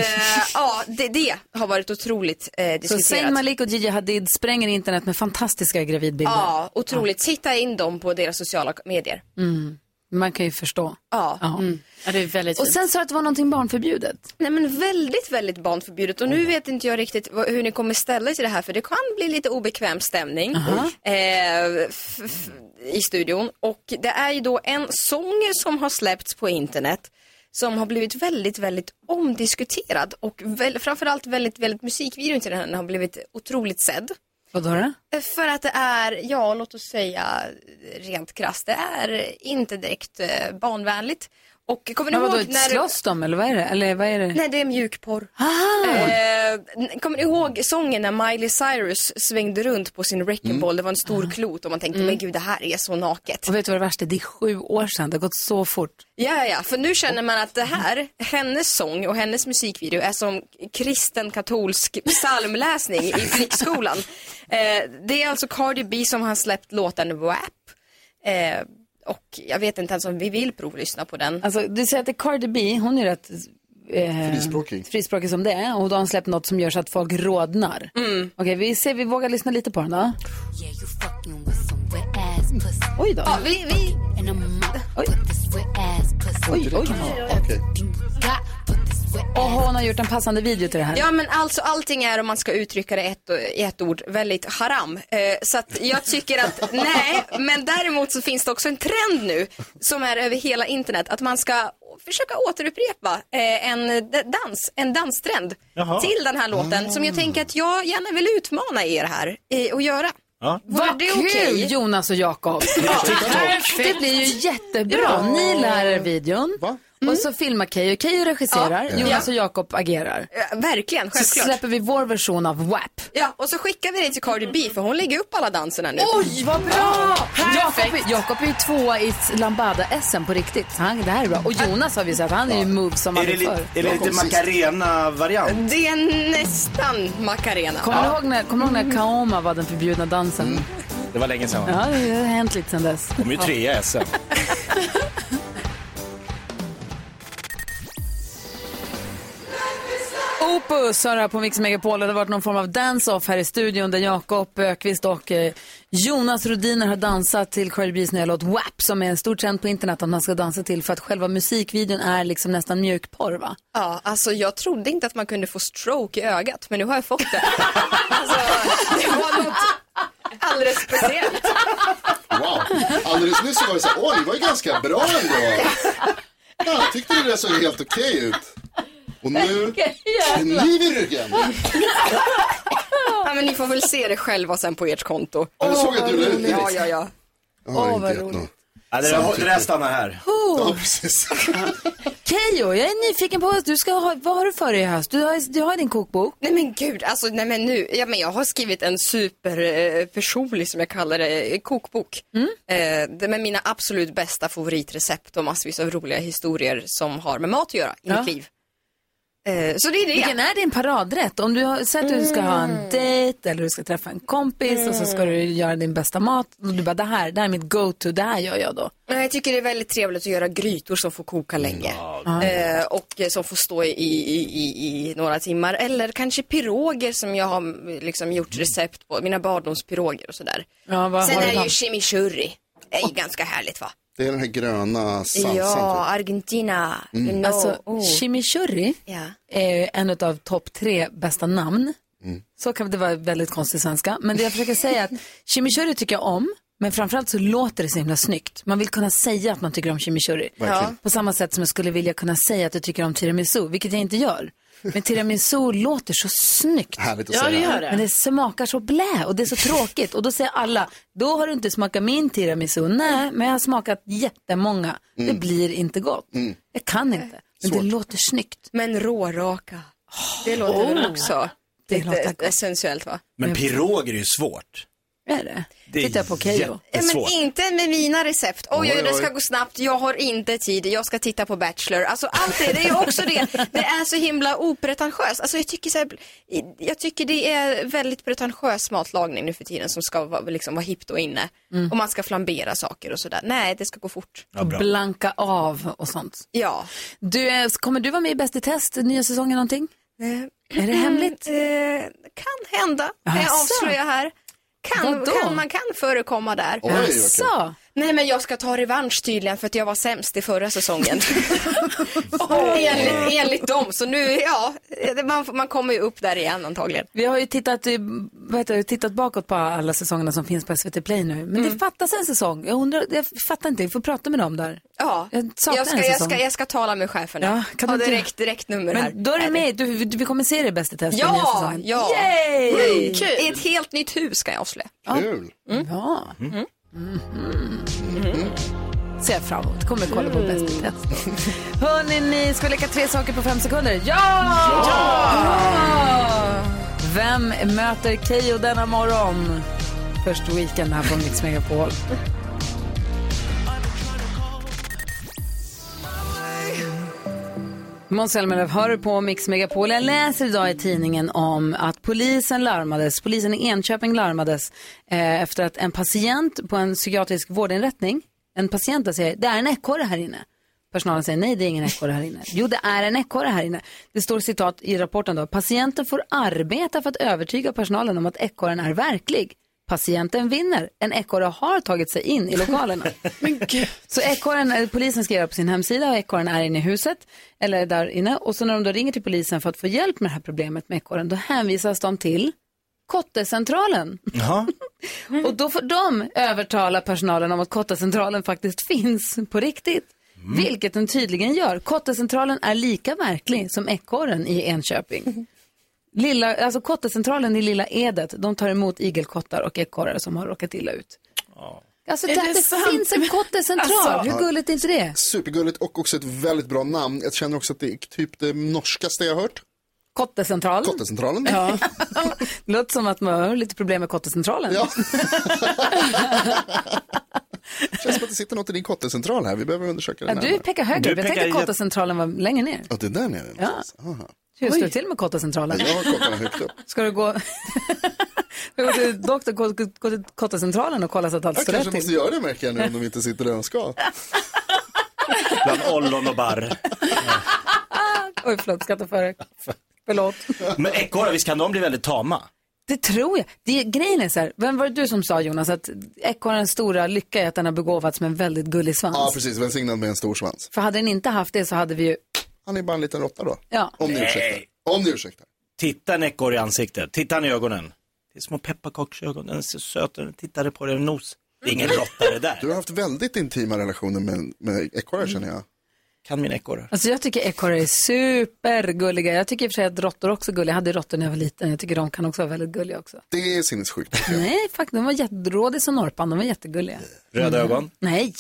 Speaker 12: ja, det, det har varit otroligt eh,
Speaker 1: Så
Speaker 12: diskuterat.
Speaker 1: Zayn Malik och Gigi Hadid spränger internet med fantastiska gravidbilder.
Speaker 12: Ja, otroligt. Titta in dem på deras sociala medier.
Speaker 1: Mm. Man kan ju förstå.
Speaker 12: Ja.
Speaker 1: Ja.
Speaker 10: Ja, det är väldigt
Speaker 12: Och
Speaker 10: fint.
Speaker 12: sen
Speaker 1: sa du att det var någonting barnförbjudet.
Speaker 12: Nej men väldigt, väldigt barnförbjudet. Och nu vet inte jag riktigt vad, hur ni kommer ställa er till det här för det kan bli lite obekväm stämning eh, f- f- i studion. Och det är ju då en sång som har släppts på internet som har blivit väldigt, väldigt omdiskuterad och väl, framförallt väldigt, väldigt musikvideon till den har blivit otroligt sedd.
Speaker 1: Vadå då?
Speaker 12: För att det är, ja låt oss säga rent krasst, det är inte direkt eh, barnvänligt. Och kommer ni
Speaker 1: Men vadå,
Speaker 12: ihåg när...
Speaker 1: slåss de eller vad är det? Eller vad är det?
Speaker 12: Nej, det är mjukporr.
Speaker 1: Ah!
Speaker 12: Eh, kommer ni ihåg sången när Miley Cyrus svängde runt på sin wrecking ball? Det var en stor klot och man tänkte, men gud det här är så naket.
Speaker 1: Och vet du vad det värsta är? Det är sju år sedan. Det har gått så fort.
Speaker 12: Ja, ja, för nu känner man att det här, hennes sång och hennes musikvideo är som kristen katolsk psalmläsning i flickskolan. Eh, det är alltså Cardi B som har släppt låten WAP. Eh, och jag vet inte ens om vi vill provlyssna på den.
Speaker 1: Alltså, du säger att det är Cardi B, hon är rätt eh,
Speaker 7: Frispråkig.
Speaker 1: frispråkig som det är. Och då har hon släppt något som gör så att folk rodnar.
Speaker 12: Mm.
Speaker 1: Okej, vi ser, vi vågar lyssna lite på den då. Oj då.
Speaker 12: Ja, vi, vi...
Speaker 1: Oj. Oj, oj. Och hon har gjort en passande video till det här.
Speaker 12: Ja men alltså allting är om man ska uttrycka det ett, i ett ord väldigt haram. Eh, så att jag tycker att nej, men däremot så finns det också en trend nu som är över hela internet att man ska försöka återupprepa eh, en dans, en danstrend
Speaker 3: Jaha.
Speaker 12: till den här låten som jag tänker att jag gärna vill utmana er här eh, att göra.
Speaker 3: Ja.
Speaker 1: Vad
Speaker 12: det
Speaker 1: kul
Speaker 12: okej?
Speaker 1: Jonas och Jakob. det blir ju jättebra. Ni lär er videon. Och så filmar Keyyo. Keyyo regisserar,
Speaker 12: Ja.
Speaker 1: Jonas
Speaker 12: Ja.
Speaker 1: och Jakob agerar.
Speaker 12: Ja, verkligen,
Speaker 1: Så
Speaker 12: självklart.
Speaker 1: släpper vi vår version av WAP.
Speaker 12: Ja, och så skickar vi det till Cardi B för hon lägger upp alla danserna nu.
Speaker 1: Oj, vad bra! Jakob, Jakob är ju tvåa i Lambada-SM på riktigt. Han, det här är bra. Och Jonas har vi sett, han är ju moves som
Speaker 3: Är det,
Speaker 1: aldrig
Speaker 3: li-
Speaker 1: förr.
Speaker 3: är det lite Macarena-variant?
Speaker 12: Det är nästan Macarena.
Speaker 1: Kommer du ihåg när, kommer du ihåg när Kaoma var den förbjudna dansen?
Speaker 3: Det var länge sedan?
Speaker 1: Ja, det har hänt lite sedan dess.
Speaker 3: De är ju trea i SM.
Speaker 1: Opus har det här på Mix Megapol. Det har varit någon form av dance-off här i studion där Jakob Ökvist och eh, Jonas Rodiner har dansat till Cardi B's nya låt WAP som är en stor trend på internet att man ska dansa till för att själva musikvideon är liksom nästan mjukporr va?
Speaker 12: Ja, alltså jag trodde inte att man kunde få stroke i ögat, men nu har jag fått det. alltså, det var något alldeles speciellt.
Speaker 7: Wow. Alldeles nyss var det så här, åh, det var ju ganska bra ändå. Ja, jag tyckte det där såg helt okej ut. Och nu, kniv i ryggen.
Speaker 12: Ja, men ni får väl se det själva sen på ert konto.
Speaker 7: Ja, det såg jag att du la ut det.
Speaker 12: Ja, ja, ja.
Speaker 7: Jag har
Speaker 1: Åh, vad
Speaker 7: inte gett
Speaker 1: roligt.
Speaker 7: något.
Speaker 3: Ja, det, där, det där stannar här.
Speaker 7: Ja, precis.
Speaker 1: Keyyo, jag är nyfiken på, du ska ha, vad har du för dig i höst? Du har, du har din kokbok.
Speaker 12: Nej men gud, alltså nej men nu, ja, men jag har skrivit en superpersonlig, eh, som jag kallar det, kokbok.
Speaker 1: Mm.
Speaker 12: Eh, det med mina absolut bästa favoritrecept och massvis av roliga historier som har med mat att göra i
Speaker 1: Ja.
Speaker 12: mitt liv. Eh, så det är det.
Speaker 1: Vilken är din paradrätt? Om du har, att du ska ha
Speaker 12: Mm.
Speaker 1: en dejt eller du ska träffa en kompis och så ska du göra din bästa mat. Och du bara, det här, det här är mitt go-to, det här gör jag då.
Speaker 12: Nej, Jag tycker det är väldigt trevligt att göra grytor som får koka länge. Eh, och som får stå i, i, i, i några timmar. Eller kanske piroger som jag har mm, liksom gjort recept på. Mina barndomspiroger och sådär.
Speaker 1: Ja,
Speaker 12: Sen är ju chimichurri. Det är ju ganska härligt va?
Speaker 7: Det är den här gröna salsan.
Speaker 12: Ja,
Speaker 7: typ.
Speaker 12: Argentina.
Speaker 7: Mm.
Speaker 12: You know.
Speaker 1: Alltså,
Speaker 12: oh.
Speaker 1: chimichurri
Speaker 12: Ja.
Speaker 1: är en av topp tre bästa namn.
Speaker 7: Mm.
Speaker 1: Så kan det vara väldigt konstig svenska. Men det jag försöker säga är att chimichurri tycker jag om. Men framförallt så låter det så himla snyggt. Man vill kunna säga att man tycker om chimichurri.
Speaker 7: Verkligen.
Speaker 1: På samma sätt som jag skulle vilja kunna säga att jag tycker om tiramisu, vilket jag inte gör. Men tiramisu låter så snyggt.
Speaker 7: Härligt att
Speaker 10: Ja,
Speaker 7: säga.
Speaker 10: det gör det.
Speaker 1: Men det smakar så blä och det är så tråkigt. Och då säger alla, då har du inte smakat min tiramisu. Nej, men jag har smakat jättemånga. Det blir inte gott. Jag kan inte. Men det låter snyggt.
Speaker 12: Men råraka. Det låter väl också
Speaker 1: det
Speaker 12: lite
Speaker 1: låter gott.
Speaker 12: essentiellt va?
Speaker 3: Men piroger är ju svårt.
Speaker 1: Är det?
Speaker 3: Det
Speaker 1: Tittar jag på Keyyo.
Speaker 12: Ja, Men inte med mina recept. Oj,
Speaker 3: Oj,
Speaker 12: oj, det ska gå snabbt. Jag har inte tid. Jag ska titta på Bachelor. Alltså allt det, det är också det. Det är så himla opretentiöst. Alltså jag tycker, så här, jag tycker det är väldigt pretentiös matlagning nu för tiden som ska vara, liksom, vara hippt och inne.
Speaker 1: Mm.
Speaker 12: Och man ska flambera saker och sådär. Nej, det ska gå fort.
Speaker 1: och blanka av och sånt.
Speaker 12: Ja.
Speaker 1: Du, eh, kommer du vara med i Bäst i test, nya säsongen någonting? Är det hemligt?
Speaker 12: Eh, kan hända. Kan jag avslöja här. Kan, kan, man kan förekomma där.
Speaker 1: Oj. Asså?
Speaker 12: Nej men jag ska ta revansch tydligen för att jag var sämst i förra säsongen. enligt, enligt dem. Så nu, ja, man, man kommer ju upp där igen antagligen.
Speaker 1: Vi har ju tittat, vad heter tittat bakåt på alla säsongerna som finns på SVT Play nu. Men
Speaker 12: Mm.
Speaker 1: det fattas en säsong. Jag undrar, jag fattar inte, vi får prata med dem där.
Speaker 12: Ja,
Speaker 1: Jag
Speaker 12: jag ska, jag, ska, jag ska tala med chefen.
Speaker 1: Ja, kan
Speaker 12: ha
Speaker 1: du
Speaker 12: direkt, direkt nummer här.
Speaker 1: Men då är du med, du, du, vi kommer se dig i Bäst i test.
Speaker 12: Ja,
Speaker 1: säsongen.
Speaker 12: ja.
Speaker 1: Yay!
Speaker 12: Mm, kul. I ett helt nytt hus ska jag avslöja.
Speaker 7: Kul.
Speaker 1: Ja.
Speaker 12: Mm.
Speaker 1: Mhm. Ser jag fram emot. Kommer kolla på Bäst i test. Hörni, ni ska leka tre saker på fem sekunder? Ja! ja! Vem möter Keyyo denna morgon? Först Weekend här på Mix Megapol. Måns Zelmerlöw hör på Mix Megapol. Jag läser idag i tidningen om att polisen larmades, polisen i Enköping larmades eh, efter att en patient på en psykiatrisk vårdinrättning, en patient där säger det är en ekorre här inne. Personalen säger nej, det är ingen ekorre här inne. Jo, det är en ekorre här inne. Det står citat i rapporten då. Patienten får arbeta för att övertyga personalen om att ekorren är verklig. Patienten vinner. En ekorre har tagit sig in i lokalerna. Så ekorren, eh, polisen skriver på sin hemsida och ekorren är inne i huset, eller där inne. Och så när de då ringer till polisen för att få hjälp med det här problemet med ekorren, då hänvisas de till Kottecentralen.
Speaker 3: Jaha.
Speaker 1: Och då får de övertala personalen om att Kottecentralen faktiskt finns på riktigt. Vilket den tydligen gör. Kottecentralen är lika verklig som ekorren i Enköping. Lilla, alltså Kottecentralen i Lilla Edet, de tar emot igelkottar och ekorrar som har råkat illa ut. Alltså
Speaker 10: Är
Speaker 1: det,
Speaker 10: det
Speaker 1: finns en kottecentral,
Speaker 10: Alltså.
Speaker 1: hur gulligt är inte det?
Speaker 7: Supergulligt och också ett väldigt bra namn. Jag känner också att det är typ det norskaste jag har hört.
Speaker 1: Kottecentral.
Speaker 7: Kottecentralen.
Speaker 1: Ja. Låter som att man har lite problem med Kottecentralen.
Speaker 7: Ja. känns som att det sitter något i din kottecentral här. Vi behöver undersöka det
Speaker 1: Ja, du pekar högre upp. Jag tänkte att Kottecentralen var längre ner.
Speaker 7: Ja, det är där nere.
Speaker 1: Ja.
Speaker 7: Aha.
Speaker 1: Hur står det till med Kottecentralen?
Speaker 7: Jag har kottarna högt upp.
Speaker 1: Ska du gå, gå till doktor, gå, gå till Kottecentralen och kolla så att allt
Speaker 7: Jag
Speaker 1: står
Speaker 7: kanske
Speaker 1: rätt
Speaker 7: måste
Speaker 1: till?
Speaker 7: göra det märker jag nu om de inte sitter där de ska.
Speaker 3: Bland ollon och barr.
Speaker 1: Oj, förlåt, skrattar före. Förlåt.
Speaker 3: Men ekorrar, visst kan de bli väldigt tama?
Speaker 1: Det tror jag. Det, grejen är så här, vem var det du som sa Jonas att ekorrens stora lycka är att den har begåvats med en väldigt gullig svans?
Speaker 7: Ja, precis. Välsignad med en stor svans.
Speaker 1: För hade den inte haft det så hade vi ju,
Speaker 7: Han är bara en liten råtta då.
Speaker 1: ja.
Speaker 7: Om ni
Speaker 3: Nej.
Speaker 7: ursäktar. Om ni ursäktar.
Speaker 3: Titta en ekorre i ansiktet, titta han i ögonen. Det är små pepparkaksögon, den är så söt, den tittade på den nos. Det är ingen råtta det där.
Speaker 7: Du har haft väldigt intima relationer med, med ekorrar känner jag.
Speaker 3: Kan min ekorre.
Speaker 1: Alltså jag tycker ekorrar är supergulliga. Jag tycker i och för sig att råttor också är gulliga. Jag hade råttor när jag var liten. Jag tycker de kan också vara väldigt gulliga också.
Speaker 7: Det är sinnessjukt.
Speaker 1: Nej, faktiskt. De var jätterådis och norpan. De var jättegulliga.
Speaker 3: Röda ögon.
Speaker 1: Nej,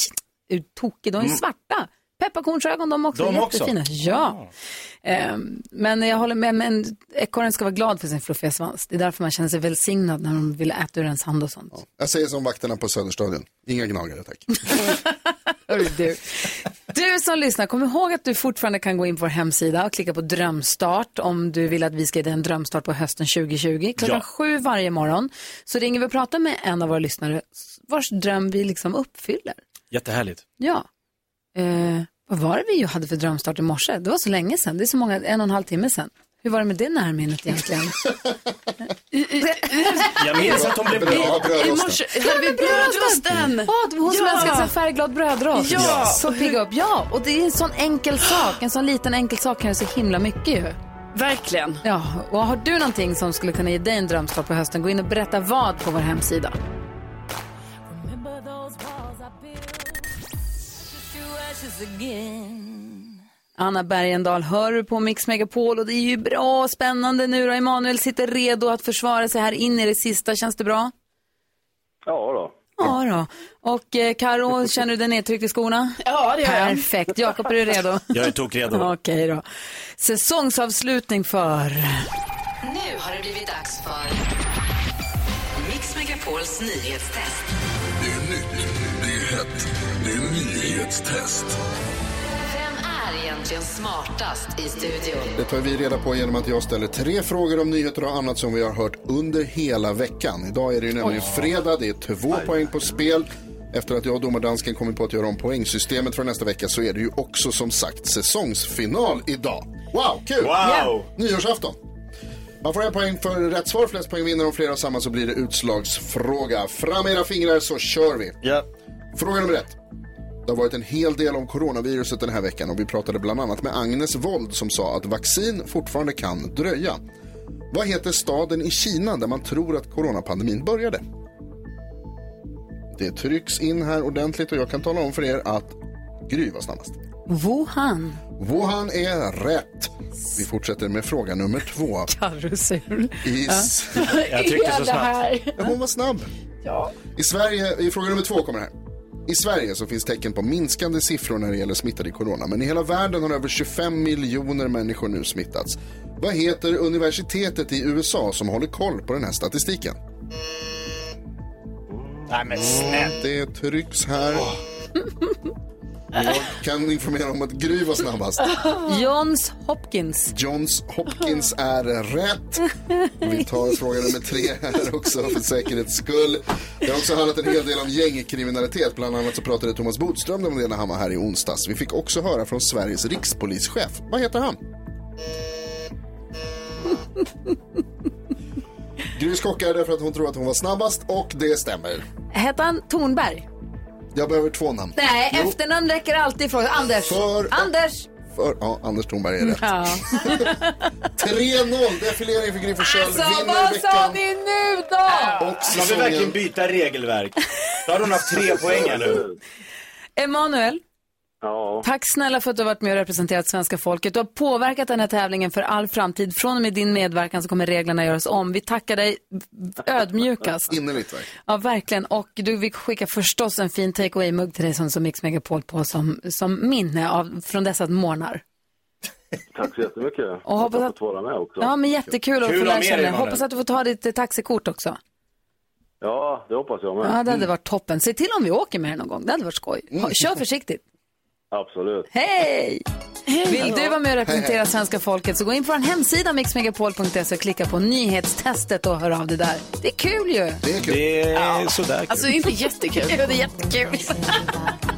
Speaker 1: är tokig. De är
Speaker 3: Mm.
Speaker 1: svarta. Pepparkornsögon de också.
Speaker 3: De också?
Speaker 1: Jättefina. Ja. Ehm, men jag håller med. Men ekorren ska vara glad för sin fluffiga svans. Det är därför man känner sig välsignad när de vill äta ur ens hand och sånt.
Speaker 7: Jag säger som vakterna på Söderstadion. Inga gnagare tack.
Speaker 1: Du. du som lyssnar, kom ihåg att du fortfarande kan gå in på vår hemsida och klicka på drömstart om du vill att vi ska ge dig en drömstart på hösten 2020. Klockan
Speaker 3: Ja.
Speaker 1: sju varje morgon så ringer vi och pratar med en av våra lyssnare vars dröm vi liksom uppfyller.
Speaker 3: Jättehärligt.
Speaker 1: Ja. Eh, vad var det vi hade för drömstart i morse? Det var så länge sedan. Det är så många, en och en halv timme sedan. Hur var det med det närminnet egentligen?
Speaker 3: Jag minns att hon blev glad.
Speaker 10: I morse hade vi brödrosten.
Speaker 1: Ja, hon som
Speaker 10: Ja.
Speaker 1: här färgglad brödrost.
Speaker 10: Ja.
Speaker 1: Så pigga upp. Ja, och det är en sån enkel sak. En sån liten enkel sak kan göra så himla mycket ju.
Speaker 10: Verkligen.
Speaker 1: Ja, och har du någonting som skulle kunna ge dig en drömstart på hösten, gå in och berätta vad på vår hemsida. Anna Bergendahl hör du på Mix Megapol och det är ju bra och spännande nu då. Emanuel sitter redo att försvara sig här in i det sista. Känns det bra?
Speaker 13: Ja då.
Speaker 1: Ja då. Och eh, Karo, känner du dig nedtryckt i skorna?
Speaker 10: Ja, det gör jag.
Speaker 1: Perfekt. Jakob, är du redo?
Speaker 3: Jag är tokredo.
Speaker 1: Okej då. Säsongsavslutning för...
Speaker 5: Nu har det blivit dags för Mix Megapols
Speaker 14: nyhetstest.
Speaker 15: Det är nytt, det är hett, det är nyhetstest.
Speaker 14: Vem är egentligen smartast i studion?
Speaker 7: Det tar vi reda på genom att jag ställer tre frågor om nyheter och annat som vi har hört under hela veckan. Idag är det ju nämligen fredag, det är två poäng på spel. Efter att jag och domardansken kommit på att göra om poängsystemet för nästa vecka så är det ju också som sagt säsongsfinal idag. Wow, kul!
Speaker 3: Wow!
Speaker 7: Nyårsafton. Man får en poäng för rätt svar, flest poäng vinner. Om flera har samma så blir det utslagsfråga. Fram era fingrar så kör vi.
Speaker 3: Ja.
Speaker 7: Fråga nummer ett. Det har varit en hel del om coronaviruset den här veckan och vi pratade bland annat med Agnes Wold som sa att vaccin fortfarande kan dröja. Vad heter staden i Kina där man tror att coronapandemin började? Det trycks in här ordentligt och jag kan tala om för er att Gry var snabbast.
Speaker 1: Wuhan.
Speaker 7: Wuhan är rätt. Vi fortsätter med fråga nummer två.
Speaker 1: Karusell.
Speaker 7: I...
Speaker 1: Jag tryckte så snabbt.
Speaker 7: Ja, hon var snabb.
Speaker 10: Ja.
Speaker 7: I Sverige, i fråga nummer två kommer det här. I Sverige så finns tecken på minskande siffror när det gäller smittade i corona. Men i hela världen har över 25 miljoner människor nu smittats. Vad heter universitetet i USA som håller koll på den här statistiken?
Speaker 3: Nej men snälla.
Speaker 7: Det trycks här. Jag kan informera om att Gry var snabbast.
Speaker 1: Johns Hopkins.
Speaker 7: Johns Hopkins är rätt. Vi tar fråga nummer tre här också för säkerhets skull. Det har också handlat en hel del om gängkriminalitet. Bland annat så pratade Thomas Bodström om det när han var här i onsdags. Vi fick också höra från Sveriges rikspolischef. Vad heter han? Gry skockar därför att hon tror att hon var snabbast och det stämmer.
Speaker 1: Hette han Tornberg?
Speaker 7: Jag behöver två namn.
Speaker 1: Nej,
Speaker 7: Jo,
Speaker 1: efternamn räcker alltid ifrån. Anders.
Speaker 7: För-
Speaker 1: Anders.
Speaker 7: För, ja, Anders Thornberg är rätt.
Speaker 1: Ja.
Speaker 7: 3-0, defilering för Gry Forssell.
Speaker 1: Alltså,
Speaker 7: vinner
Speaker 1: vad sa
Speaker 7: veckan.
Speaker 1: ni nu då?
Speaker 7: Och
Speaker 3: Ska vi verkligen byta regelverk? Då hade hon haft tre poäng nu.
Speaker 1: Emanuel,
Speaker 13: Ja.
Speaker 1: tack snälla för att du har varit med och representerat svenska folket. Du har påverkat den här tävlingen för all framtid. Från och med din medverkan så kommer reglerna göras om. Vi tackar dig ödmjukast.
Speaker 7: Innerligt verkligen.
Speaker 1: Ja, verkligen. Och du, vi skickar förstås en fin take away-mugg till dig som, som Mix Megapol på som, som minne av, från dessa morgnar.
Speaker 13: Tack så jättemycket.
Speaker 1: Och hoppas
Speaker 13: att
Speaker 1: att-
Speaker 13: fått vara med också.
Speaker 1: Ja, men jättekul att få
Speaker 13: att
Speaker 1: lära känna
Speaker 13: dig,
Speaker 1: dig. Hoppas att du får ta ditt taxikort också.
Speaker 13: Ja, det hoppas jag med.
Speaker 1: Ja, det hade varit toppen. Se till om vi åker med er någon gång. Det hade varit skoj. Kör försiktigt.
Speaker 13: Absolut.
Speaker 1: Hej! Vill du vara med och representera svenska folket så gå in på vår hemsida mixmegapol.se och klicka på nyhetstestet och hör av dig där. Det är kul ju.
Speaker 7: Det är kul.
Speaker 3: Det är sådär kul.
Speaker 10: Alltså inte jättekul.
Speaker 1: Jo, det är jättekul.